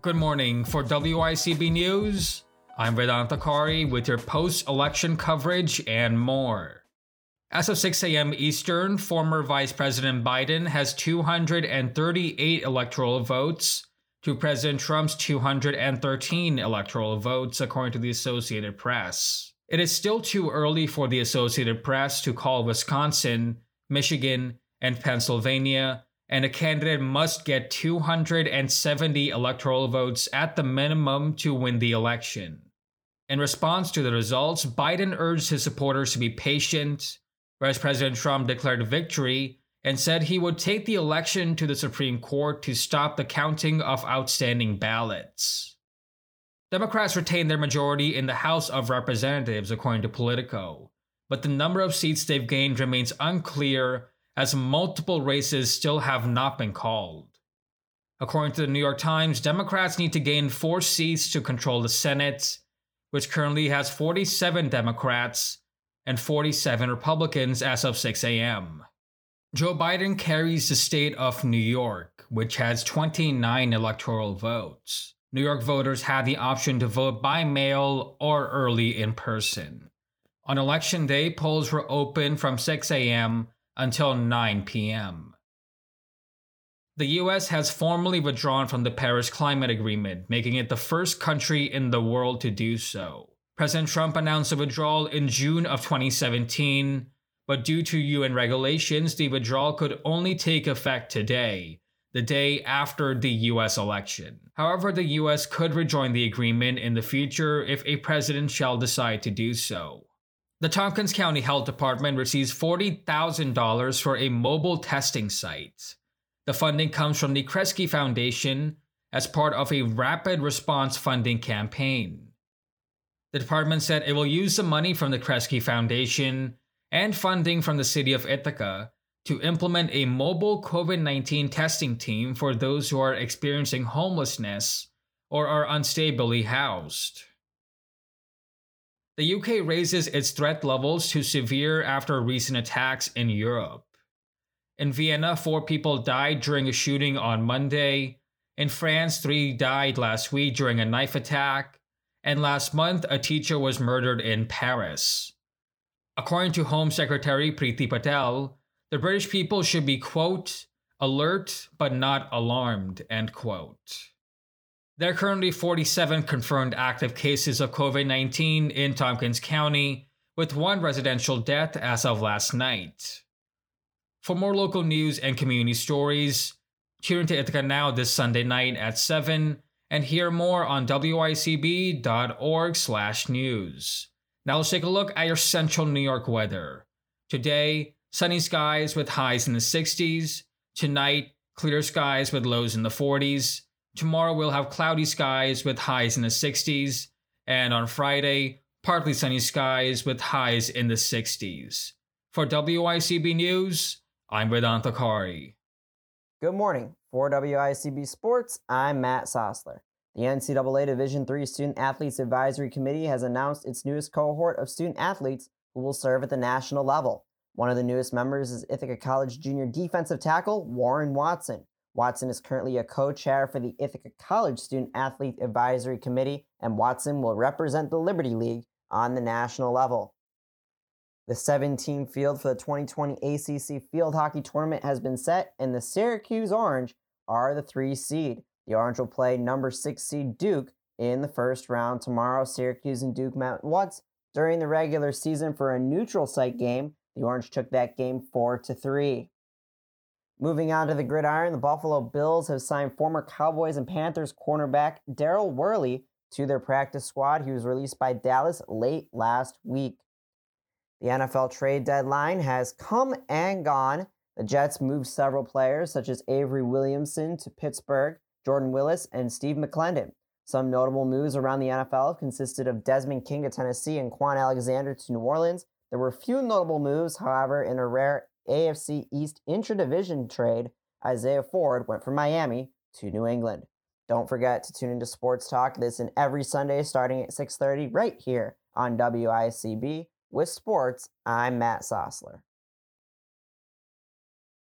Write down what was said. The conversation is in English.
Good morning. For WICB News, I'm Vedanta Kari with your post election coverage and more. As of 6 a.m. Eastern, former Vice President Biden has 238 electoral votes to President Trump's 213 electoral votes, according to the Associated Press. It is still too early for the Associated Press to call Wisconsin, Michigan, and Pennsylvania, and a candidate must get 270 electoral votes at the minimum to win the election. In response to the results, Biden urged his supporters to be patient, whereas President Trump declared victory and said he would take the election to the Supreme Court to stop the counting of outstanding ballots. Democrats retained their majority in the House of Representatives, according to Politico, but the number of seats they've gained remains unclear as multiple races still have not been called. According to the New York Times, Democrats need to gain four seats to control the Senate, which currently has 47 Democrats and 47 Republicans as of 6 a.m. Joe Biden carries the state of New York, which has 29 electoral votes. New York voters had the option to vote by mail or early in person. On election day, polls were open from 6 a.m. until 9 p.m. The US has formally withdrawn from the Paris Climate Agreement, making it the first country in the world to do so. President Trump announced a withdrawal in June of 2017 but due to UN regulations, the withdrawal could only take effect today, the day after the US election. However, the US could rejoin the agreement in the future if a president shall decide to do so. The Tompkins County Health Department receives $40,000 for a mobile testing site. The funding comes from the Kresge Foundation as part of a rapid response funding campaign. The department said it will use the money from the Kresge Foundation and funding from the city of Ithaca to implement a mobile COVID 19 testing team for those who are experiencing homelessness or are unstably housed. The UK raises its threat levels to severe after recent attacks in Europe. In Vienna, four people died during a shooting on Monday. In France, three died last week during a knife attack. And last month, a teacher was murdered in Paris. According to Home Secretary Priti Patel, the British people should be, quote, alert but not alarmed, end quote. There are currently 47 confirmed active cases of COVID 19 in Tompkins County, with one residential death as of last night. For more local news and community stories, tune into Ithaca Now this Sunday night at 7 and hear more on wicb.org/news. Now let's take a look at your central New York weather. Today, sunny skies with highs in the 60s. Tonight, clear skies with lows in the 40s. Tomorrow, we'll have cloudy skies with highs in the 60s. And on Friday, partly sunny skies with highs in the 60s. For WICB News, I'm Vedanta Kari. Good morning. For WICB Sports, I'm Matt Sosler. The NCAA Division III Student Athletes Advisory Committee has announced its newest cohort of student athletes who will serve at the national level. One of the newest members is Ithaca College junior defensive tackle Warren Watson. Watson is currently a co chair for the Ithaca College Student Athlete Advisory Committee, and Watson will represent the Liberty League on the national level. The 17 field for the 2020 ACC Field Hockey Tournament has been set, and the Syracuse Orange are the three seed. The Orange will play number six seed Duke in the first round tomorrow. Syracuse and Duke met once during the regular season for a neutral site game. The Orange took that game 4 to 3. Moving on to the gridiron, the Buffalo Bills have signed former Cowboys and Panthers cornerback Daryl Worley to their practice squad. He was released by Dallas late last week. The NFL trade deadline has come and gone. The Jets moved several players, such as Avery Williamson, to Pittsburgh. Jordan Willis, and Steve McLendon. Some notable moves around the NFL consisted of Desmond King to Tennessee and Kwon Alexander to New Orleans. There were few notable moves, however, in a rare AFC East intra-division trade. Isaiah Ford went from Miami to New England. Don't forget to tune into Sports Talk this and every Sunday starting at 6:30 right here on WICB. With sports, I'm Matt Sosler.